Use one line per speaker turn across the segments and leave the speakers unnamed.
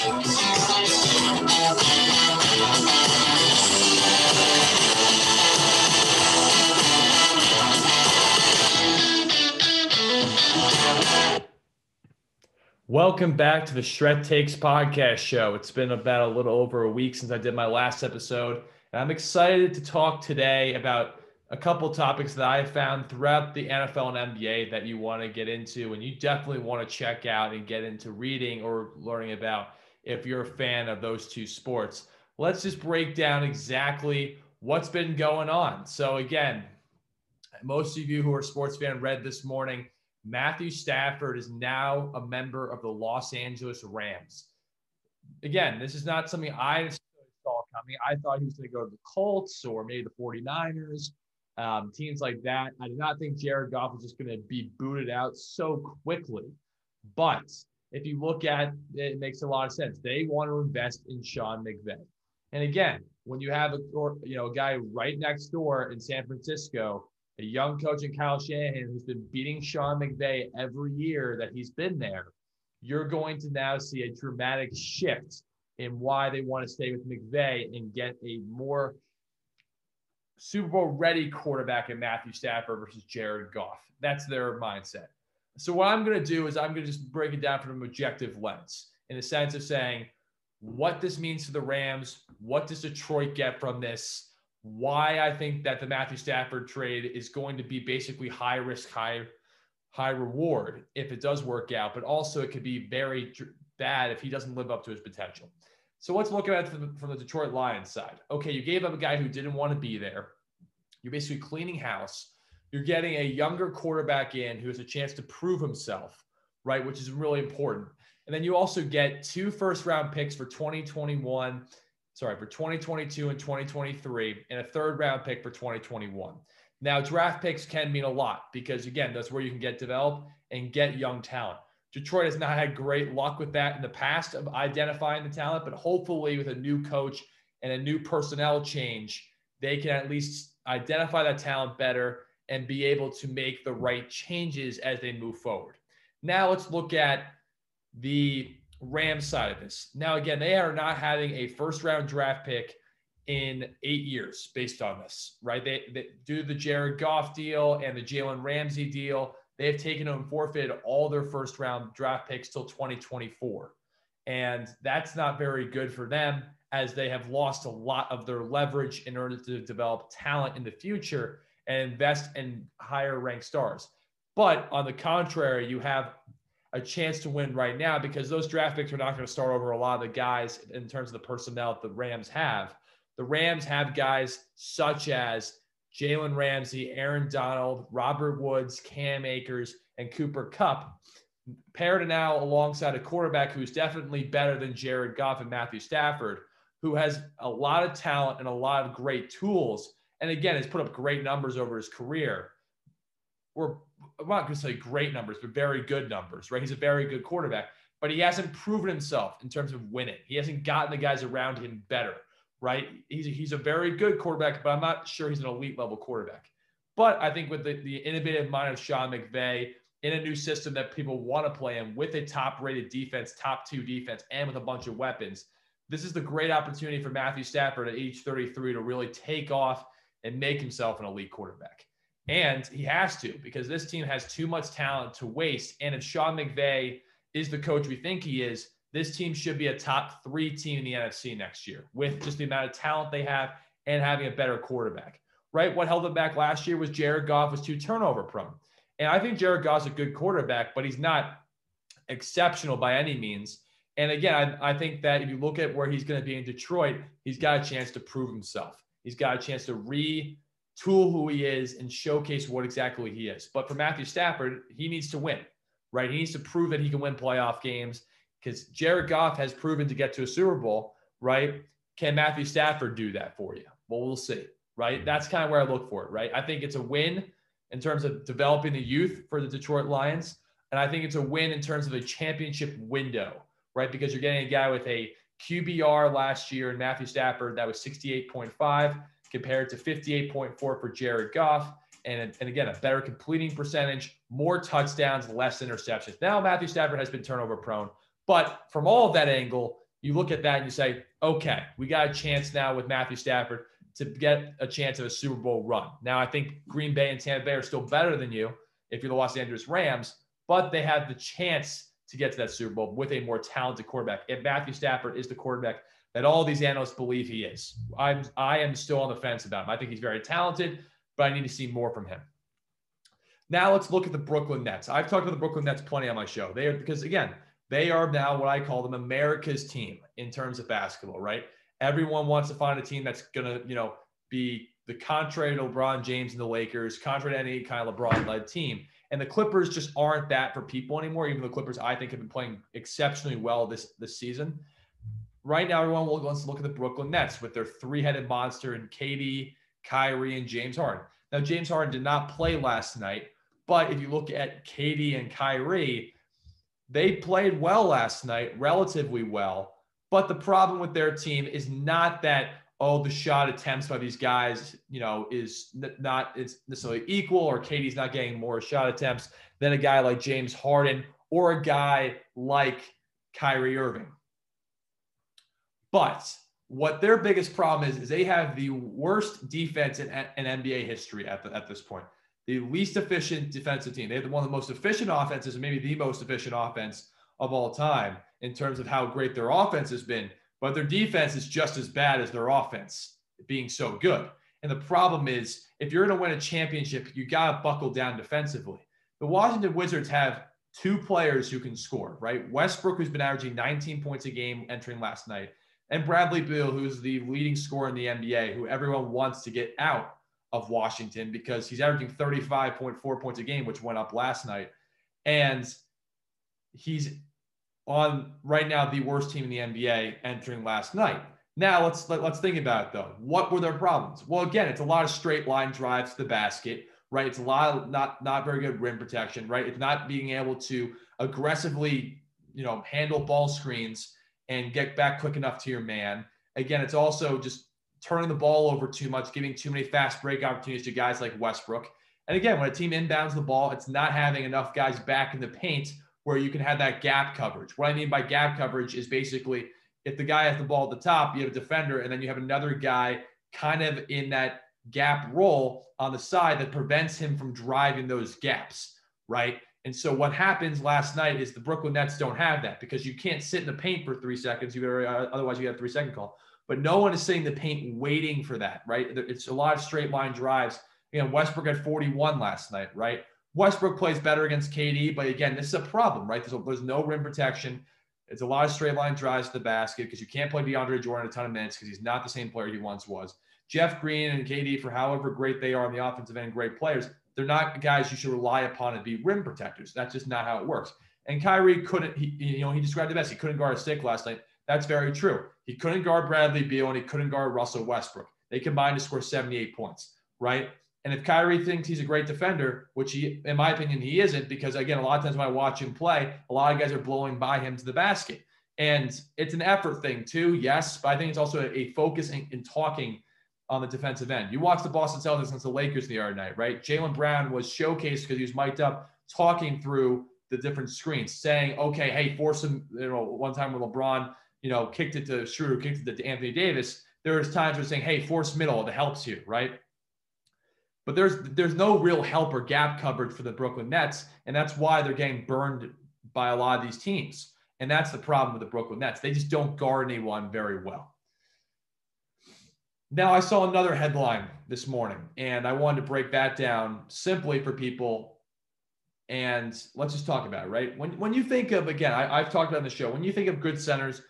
Welcome back to the Shred Takes podcast show. It's been about a little over a week since I did my last episode, and I'm excited to talk today about a couple topics that I found throughout the NFL and NBA that you want to get into, and you definitely want to check out and get into reading or learning about if you're a fan of those two sports. Let's just break down exactly what's been going on. So, again, most of you who are sports fan read this morning Matthew Stafford is now a member of the Los Angeles Rams. Again, this is not something I saw coming. I thought he was going to go to the Colts or maybe the 49ers, um, teams like that. I did not think Jared Goff was just going to be booted out so quickly. But if you look at it, it makes a lot of sense. They want to invest in Sean McVay. And again, when you have a you know a guy right next door in San Francisco a young coach in Kyle Shanahan who's been beating Sean McVay every year that he's been there, you're going to now see a dramatic shift in why they want to stay with McVay and get a more Super Bowl ready quarterback in Matthew Stafford versus Jared Goff. That's their mindset. So what I'm going to do is I'm going to just break it down from an objective lens in the sense of saying what this means to the Rams, what does Detroit get from this, why I think that the Matthew Stafford trade is going to be basically high risk, high high reward if it does work out, but also it could be very bad if he doesn't live up to his potential. So let's look at it from from the Detroit Lions side. Okay, you gave up a guy who didn't want to be there. You're basically cleaning house. You're getting a younger quarterback in who has a chance to prove himself, right? Which is really important. And then you also get two first round picks for 2021 sorry, for 2022 and 2023, and a third round pick for 2021. Now, draft picks can mean a lot because, again, that's where you can get developed and get young talent. Detroit has not had great luck with that in the past of identifying the talent, but hopefully, with a new coach and a new personnel change, they can at least identify that talent better and be able to make the right changes as they move forward. Now, let's look at the Rams side of this. Now, again, they are not having a first round draft pick in eight years based on this, right? They, they do the Jared Goff deal and the Jalen Ramsey deal. They have taken and forfeited all their first round draft picks till 2024. And that's not very good for them as they have lost a lot of their leverage in order to develop talent in the future and invest in higher ranked stars. But on the contrary, you have a chance to win right now because those draft picks are not going to start over a lot of the guys in terms of the personnel that the Rams have. The Rams have guys such as Jalen Ramsey, Aaron Donald, Robert Woods, Cam Akers, and Cooper Kupp. paired now alongside a quarterback who's definitely better than Jared Goff and Matthew Stafford, who has a lot of talent and a lot of great tools. And again, has put up great numbers over his career. We're I'm not going to say great numbers, but very good numbers, right? He's a very good quarterback, but he hasn't proven himself in terms of winning. He hasn't gotten the guys around him better, right? He's a, he's a very good quarterback, but I'm not sure he's an elite level quarterback. But I think with the, the innovative mind of Sean McVay in a new system that people want to play in with a top rated defense, top two defense, and with a bunch of weapons, this is the great opportunity for Matthew Stafford at age 33 to really take off and make himself an elite quarterback. And he has to because this team has too much talent to waste. And if Sean McVay is the coach we think he is, this team should be a top three team in the NFC next year with just the amount of talent they have and having a better quarterback. Right? What held them back last year was Jared Goff was too turnover prone. And I think Jared Goff's a good quarterback, but he's not exceptional by any means. And again, I, I think that if you look at where he's going to be in Detroit, he's got a chance to prove himself. He's got a chance to retool who he is and showcase what exactly he is. But for Matthew Stafford, he needs to win, right? He needs to prove that he can win playoff games because Jared Goff has proven to get to a Super Bowl, right? Can Matthew Stafford do that for you? Well, we'll see, right? Mm-hmm. That's kind of where I look for it, right? I think it's a win in terms of developing the youth for the Detroit Lions. And I think it's a win in terms of a championship window, right? Because you're getting a guy with a QBR last year and Matthew Stafford that was 68.5 compared to 58.4 for Jared Goff. And, and again, a better completing percentage, more touchdowns, less interceptions. Now, Matthew Stafford has been turnover prone. But from all of that angle, you look at that and you say, okay, we got a chance now with Matthew Stafford to get a chance of a Super Bowl run. Now, I think Green Bay and Tampa Bay are still better than you if you're the Los Angeles Rams, but they have the chance to get to that Super Bowl with a more talented quarterback. If Matthew Stafford is the quarterback that all these analysts believe he is. I'm I am still on the fence about him. I think he's very talented, but I need to see more from him. Now let's look at the Brooklyn Nets. I've talked about the Brooklyn Nets plenty on my show. They are because again, they are now what I call them America's team in terms of basketball, right? Everyone wants to find a team that's gonna, you know, be the contrary to LeBron James and the Lakers, contrary to any kind of LeBron-led team. And the Clippers just aren't that for people anymore. Even the Clippers, I think, have been playing exceptionally well this this season. Right now, everyone wants to look at the Brooklyn Nets with their three-headed monster and KD, Kyrie, and James Harden. Now, James Harden did not play last night, but if you look at KD and Kyrie, they played well last night, relatively well. But the problem with their team is not that oh, the shot attempts by these guys, you know, is not it's necessarily equal, or KD's not getting more shot attempts than a guy like James Harden or a guy like Kyrie Irving. But what their biggest problem is is they have the worst defense in, in NBA history at, the, at this point. The least efficient defensive team. They have one of the most efficient offenses, and maybe the most efficient offense of all time in terms of how great their offense has been but their defense is just as bad as their offense being so good. And the problem is, if you're going to win a championship, you got to buckle down defensively. The Washington Wizards have two players who can score, right? Westbrook, who's been averaging 19 points a game entering last night, and Bradley Beal, who's the leading scorer in the NBA, who everyone wants to get out of Washington because he's averaging 35.4 points a game, which went up last night. And he's on right now the worst team in the NBA entering last night. Now let's let, us let us think about it though. What were their problems? Well, again, it's a lot of straight line drives to the basket, right? It's a lot of not not very good rim protection, right? It's not being able to aggressively, you know, handle ball screens and get back quick enough to your man. Again, it's also just turning the ball over too much, giving too many fast break opportunities to guys like Westbrook. And again, when a team inbounds the ball, it's not having enough guys back in the paint where you can have that gap coverage. What I mean by gap coverage is basically if the guy has the ball at the top, you have a defender, and then you have another guy kind of in that gap role on the side that prevents him from driving those gaps, right? And so what happens last night is the Brooklyn Nets don't have that because you can't sit in the paint for three seconds. You uh, otherwise you have a three second call. But no one is sitting in the paint waiting for that, right? It's a lot of straight line drives. You know, Westbrook had 41 last night, right? Westbrook plays better against KD, but again, this is a problem, right? There's, there's no rim protection. It's a lot of straight line drives to the basket because you can't play DeAndre Jordan a ton of minutes because he's not the same player he once was. Jeff Green and KD, for however great they are on the offensive end, great players, they're not guys you should rely upon to be rim protectors. That's just not how it works. And Kyrie couldn't, he, you know, he described it best. He couldn't guard a stick last night. That's very true. He couldn't guard Bradley Beal and he couldn't guard Russell Westbrook. They combined to score 78 points, right? And if Kyrie thinks he's a great defender, which he, in my opinion, he isn't, because again, a lot of times when I watch him play, a lot of guys are blowing by him to the basket. And it's an effort thing too, yes, but I think it's also a, a focus in, in, talking on the defensive end. You watch the Boston Celtics against the Lakers the other night, right? Jaylen Brown was showcased because he was mic'd up, talking through the different screens, saying, okay, hey, force him. You know, one time when LeBron, you know, kicked it to Schroeder, kicked it to Anthony Davis, there was times where saying, hey, force middle, it helps you, right? But there's there's no real help or gap coverage for the Brooklyn Nets, and that's why they're getting burned by a lot of these teams. And that's the problem with the Brooklyn Nets. They just don't guard anyone very well. Now, I saw another headline this morning, and I wanted to break that down simply for people. And let's just talk about it, right? When, when you think of, again, I, have talked about on the show, when you think of good centers,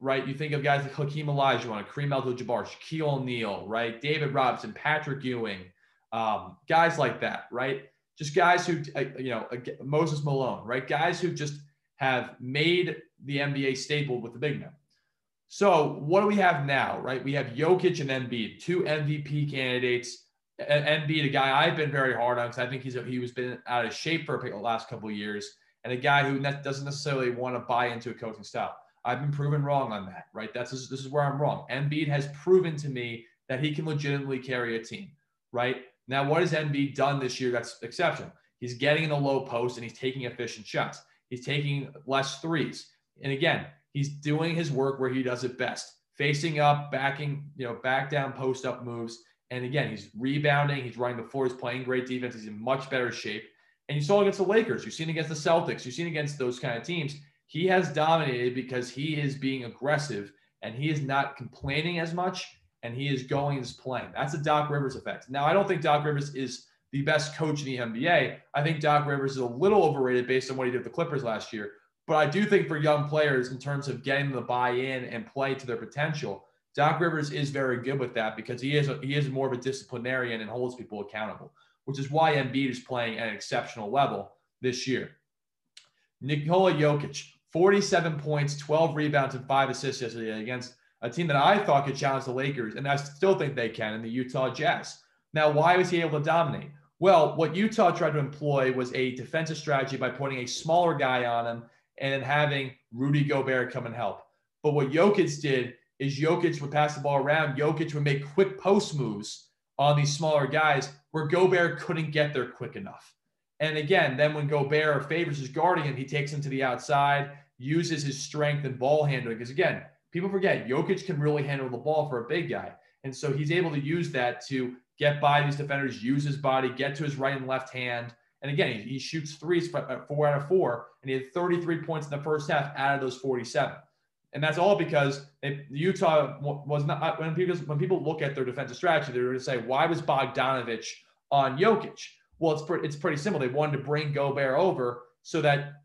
right, you think of guys like Hakeem Olajuwon, Kareem Abdul-Jabbar, Shaquille O'Neal, right, David Robinson, Patrick Ewing, um, guys like that, right? Just guys who, uh, you know, Moses Malone, right? Guys who just have made the NBA staple with the big men. So what do we have now, right? We have Jokic and Embiid, two MVP candidates. Embiid, a guy I've been very hard on because I think he's he was been out of shape for the last couple of years, and a guy who ne- doesn't necessarily want to buy into a coaching style. I've been proven wrong on that, right? That's this is where I'm wrong. Embiid has proven to me that he can legitimately carry a team, right? Now, what has Embiid done this year that's exceptional? He's getting in the low post and he's taking efficient shots. He's taking less threes. And again, He's doing his work where he does it best, facing up, backing, you know, back down, post up moves. And again, he's rebounding. He's running the floor. He's playing great defense. He's in much better shape. And you saw against the Lakers. You've seen against the Celtics. You've seen against those kind of teams. He has dominated because he is being aggressive and he is not complaining as much and he is going and playing. That's a Doc Rivers effect. Now, I don't think Doc Rivers is the best coach in the NBA. I think Doc Rivers is a little overrated based on what he did with the Clippers last year. But I do think for young players, in terms of getting the buy in and play to their potential, Doc Rivers is very good with that because he is a, he is more of a disciplinarian and holds people accountable, which is why Embiid is playing at an exceptional level this year. Nikola Jokic, 47 points, 12 rebounds, and five assists yesterday against a team that I thought could challenge the Lakers, and I still think they can in the Utah Jazz. Now, why was he able to dominate? Well, what Utah tried to employ was a defensive strategy by putting a smaller guy on him and then having Rudy Gobert come and help. But what Jokic did is Jokic would pass the ball around. Jokic would make quick post moves on these smaller guys where Gobert couldn't get there quick enough. And again, then when Gobert favors his guardian, he takes him to the outside, uses his strength and ball handling. Because again, people forget Jokic can really handle the ball for a big guy. And so he's able to use that to get by these defenders, use his body, get to his right and left hand. And again, he, he shoots threes uh, four out of four, and he had 33 points in the first half out of those 47. And that's all because it, Utah was not uh, when people when people look at their defensive strategy, they're going to say, why was Bogdanovich on Jokic? Well, it's pretty, it's pretty simple. They wanted to bring Gobert over so that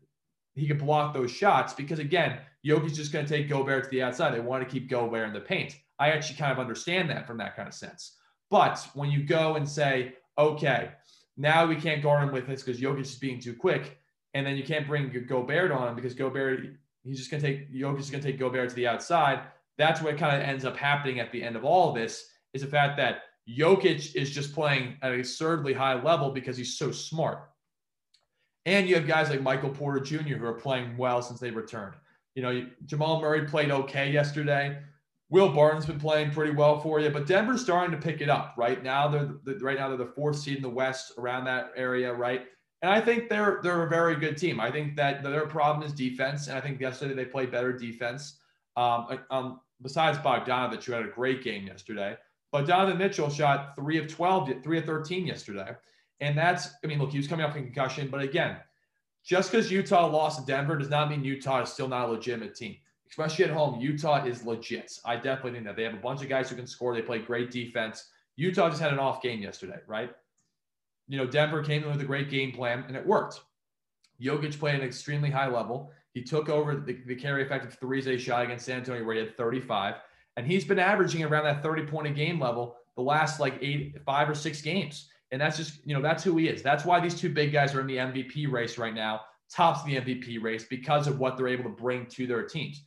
he could block those shots because again, Jokic's just going to take Gobert to the outside. They want to keep Gobert in the paint. I actually kind of understand that from that kind of sense. But when you go and say, okay, now we can't guard him with this because Jokic is being too quick, and then you can't bring Gobert on him because Gobert, he's just going to take Jokic is going to take Gobert to the outside. That's what kind of ends up happening at the end of all of this is the fact that Jokic is just playing at an absurdly high level because he's so smart. And you have guys like Michael Porter Jr. who are playing well since they returned. You know, Jamal Murray played okay yesterday. Will Barton's been playing pretty well for you, but Denver's starting to pick it up. Right now, they're the, right now they're the fourth seed in the West, around that area, right? And I think they're they're a very good team. I think that their problem is defense, and I think yesterday they played better defense. Um, um, besides Bogdanovich, who had a great game yesterday, but Donovan Mitchell shot three of 12, three of 13 yesterday. And that's, I mean, look, he was coming off a concussion, but again, just because Utah lost to Denver does not mean Utah is still not a legitimate team, especially at home. Utah is legit. I definitely think that they have a bunch of guys who can score. They play great defense. Utah just had an off game yesterday, right? You know, Denver came in with a great game plan and it worked. Jokic played an extremely high level. He took over the, the carry effective threes they shot against San Antonio where he had 35. And he's been averaging around that 30 point a game level the last like eight, five or six games. And that's just, you know, that's who he is. That's why these two big guys are in the MVP race right now, tops of the MVP race because of what they're able to bring to their teams.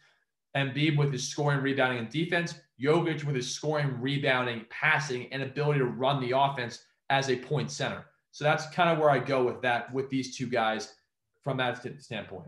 Embiid with his scoring, rebounding, and defense. Jokic with his scoring, rebounding, passing, and ability to run the offense as a point center. So that's kind of where I go with that, with these two guys from that standpoint.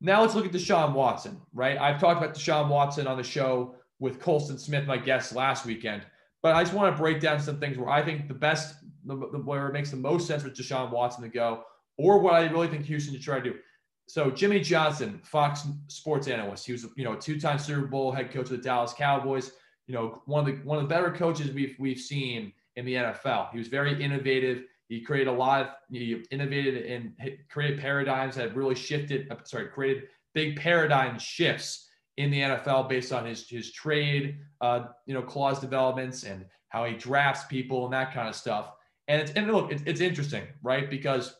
Now let's look at Deshaun Watson, right? I've talked about Deshaun Watson on the show with Colston Smith, my guest last weekend. But I just want to break down some things where I think the best, the, the, where it makes the most sense for Deshaun Watson to go, or what I really think Houston should try to do. So Jimmy Johnson, Fox Sports analyst, he was you know two-time Super Bowl head coach of the Dallas Cowboys. You know one of the one of the better coaches we've we've seen in the NFL. He was very innovative. He created a lot of he innovated and created paradigms that really shifted. Sorry, created big paradigm shifts in the NFL based on his his trade, uh, you know, clause developments and how he drafts people and that kind of stuff. And it's and look, it's, it's interesting, right? Because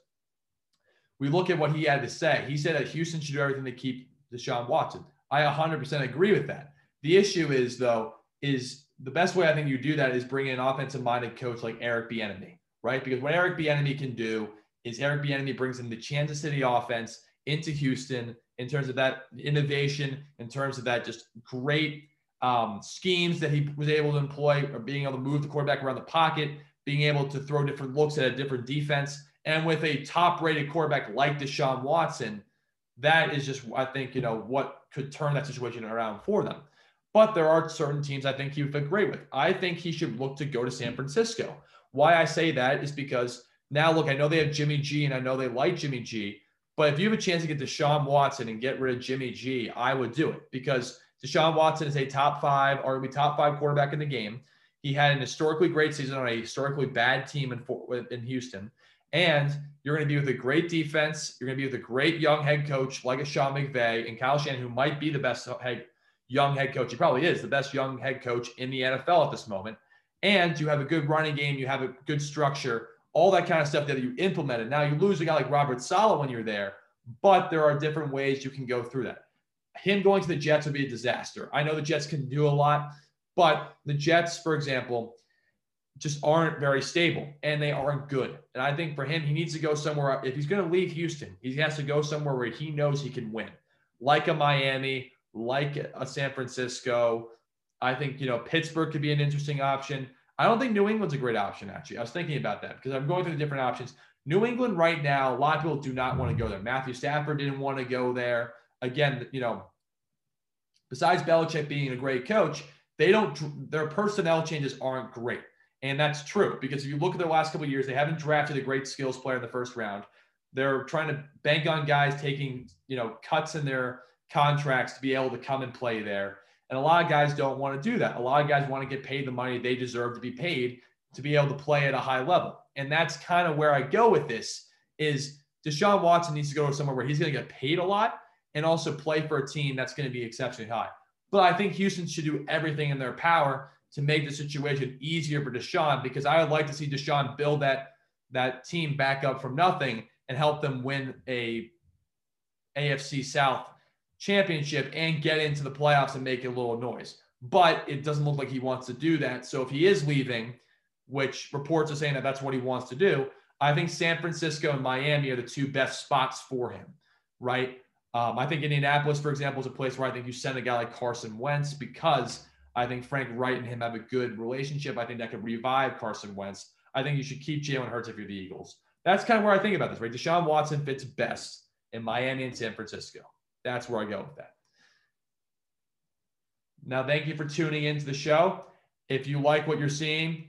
we look at what he had to say. He said that Houston should do everything to keep Deshaun Watson. I 100% agree with that. The issue is though, is the best way I think you do that is bring in an offensive minded coach like Eric Bieniemy, right? Because what Eric Bieniemy can do is Eric Bieniemy brings in the Kansas City offense into Houston in terms of that innovation, in terms of that just great um, schemes that he was able to employ, or being able to move the quarterback around the pocket, being able to throw different looks at a different defense. And with a top rated quarterback like Deshaun Watson, that is just, I think, you know, what could turn that situation around for them. But there are certain teams I think he would fit great with. I think he should look to go to San Francisco. Why I say that is because now, look, I know they have Jimmy G and I know they like Jimmy G, But if you have a chance to get Deshaun Watson and get rid of Jimmy G, I would do it because Deshaun Watson is a top five, arguably top five quarterback in the game. He had an historically great season on a historically bad team in, in Houston. And you're going to be with a great defense. You're going to be with a great young head coach like a Sean McVay and Kyle Shanahan, who might be the best head, young head coach. He probably is the best young head coach in the NFL at this moment. And you have a good running game. You have a good structure all that kind of stuff that you implemented. Now you lose a guy like Robert Saleh when you're there, but there are different ways you can go through that. Him going to the Jets would be a disaster. I know the Jets can do a lot, but the Jets, for example, just aren't very stable and they aren't good. And I think for him, he needs to go somewhere. If he's going to leave Houston, he has to go somewhere where he knows he can win, like a Miami, like a San Francisco. I think, you know, Pittsburgh could be an interesting option. I don't think New England's a great option, actually. I was thinking about that because I'm going through the different options. New England right now, a lot of people do not want to go there. Matthew Stafford didn't want to go there. Again, you know, besides Belichick being a great coach, they don't their personnel changes aren't great. And that's true because if you look at their last couple years, they haven't drafted a great skills player in the first round. They're trying to bank on guys taking, you know, cuts in their contracts to be able to come and play there. And a lot of guys don't want to do that. A lot of guys want to get paid the money they deserve to be paid to be able to play at a high level. And that's kind of where I go with this is Deshaun Watson needs to go somewhere where he's going to get paid a lot and also play for a team that's going to be exceptionally high. But I think Houston should do everything in their power to make the situation easier for Deshaun because I would like to see Deshaun build that that team back up from nothing and help them win a AFC South championship and get into the playoffs and make a little noise. But it doesn't look like he wants to do that. So if he is leaving, which reports are saying that that's what he wants to do, I think San Francisco and Miami are the two best spots for him, right? Um, I think Indianapolis, for example, is a place where I think you send a guy like Carson Wentz because I think Frank Reich and him have a good relationship. I think that could revive Carson Wentz. I think you should keep Jalen Hurts if you're the Eagles. That's kind of where I think about this, right? Deshaun Watson fits best in Miami and San Francisco. That's where I go with that. Now, thank you for tuning into the show. If you like what you're seeing,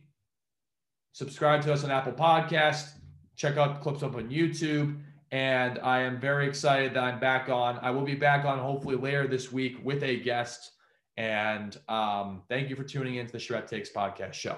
subscribe to us on Apple Podcast. Check out clips up on YouTube. And I am very excited that I'm back on. I will be back on hopefully later this week with a guest. And um, thank you for tuning into the Shred Takes podcast show.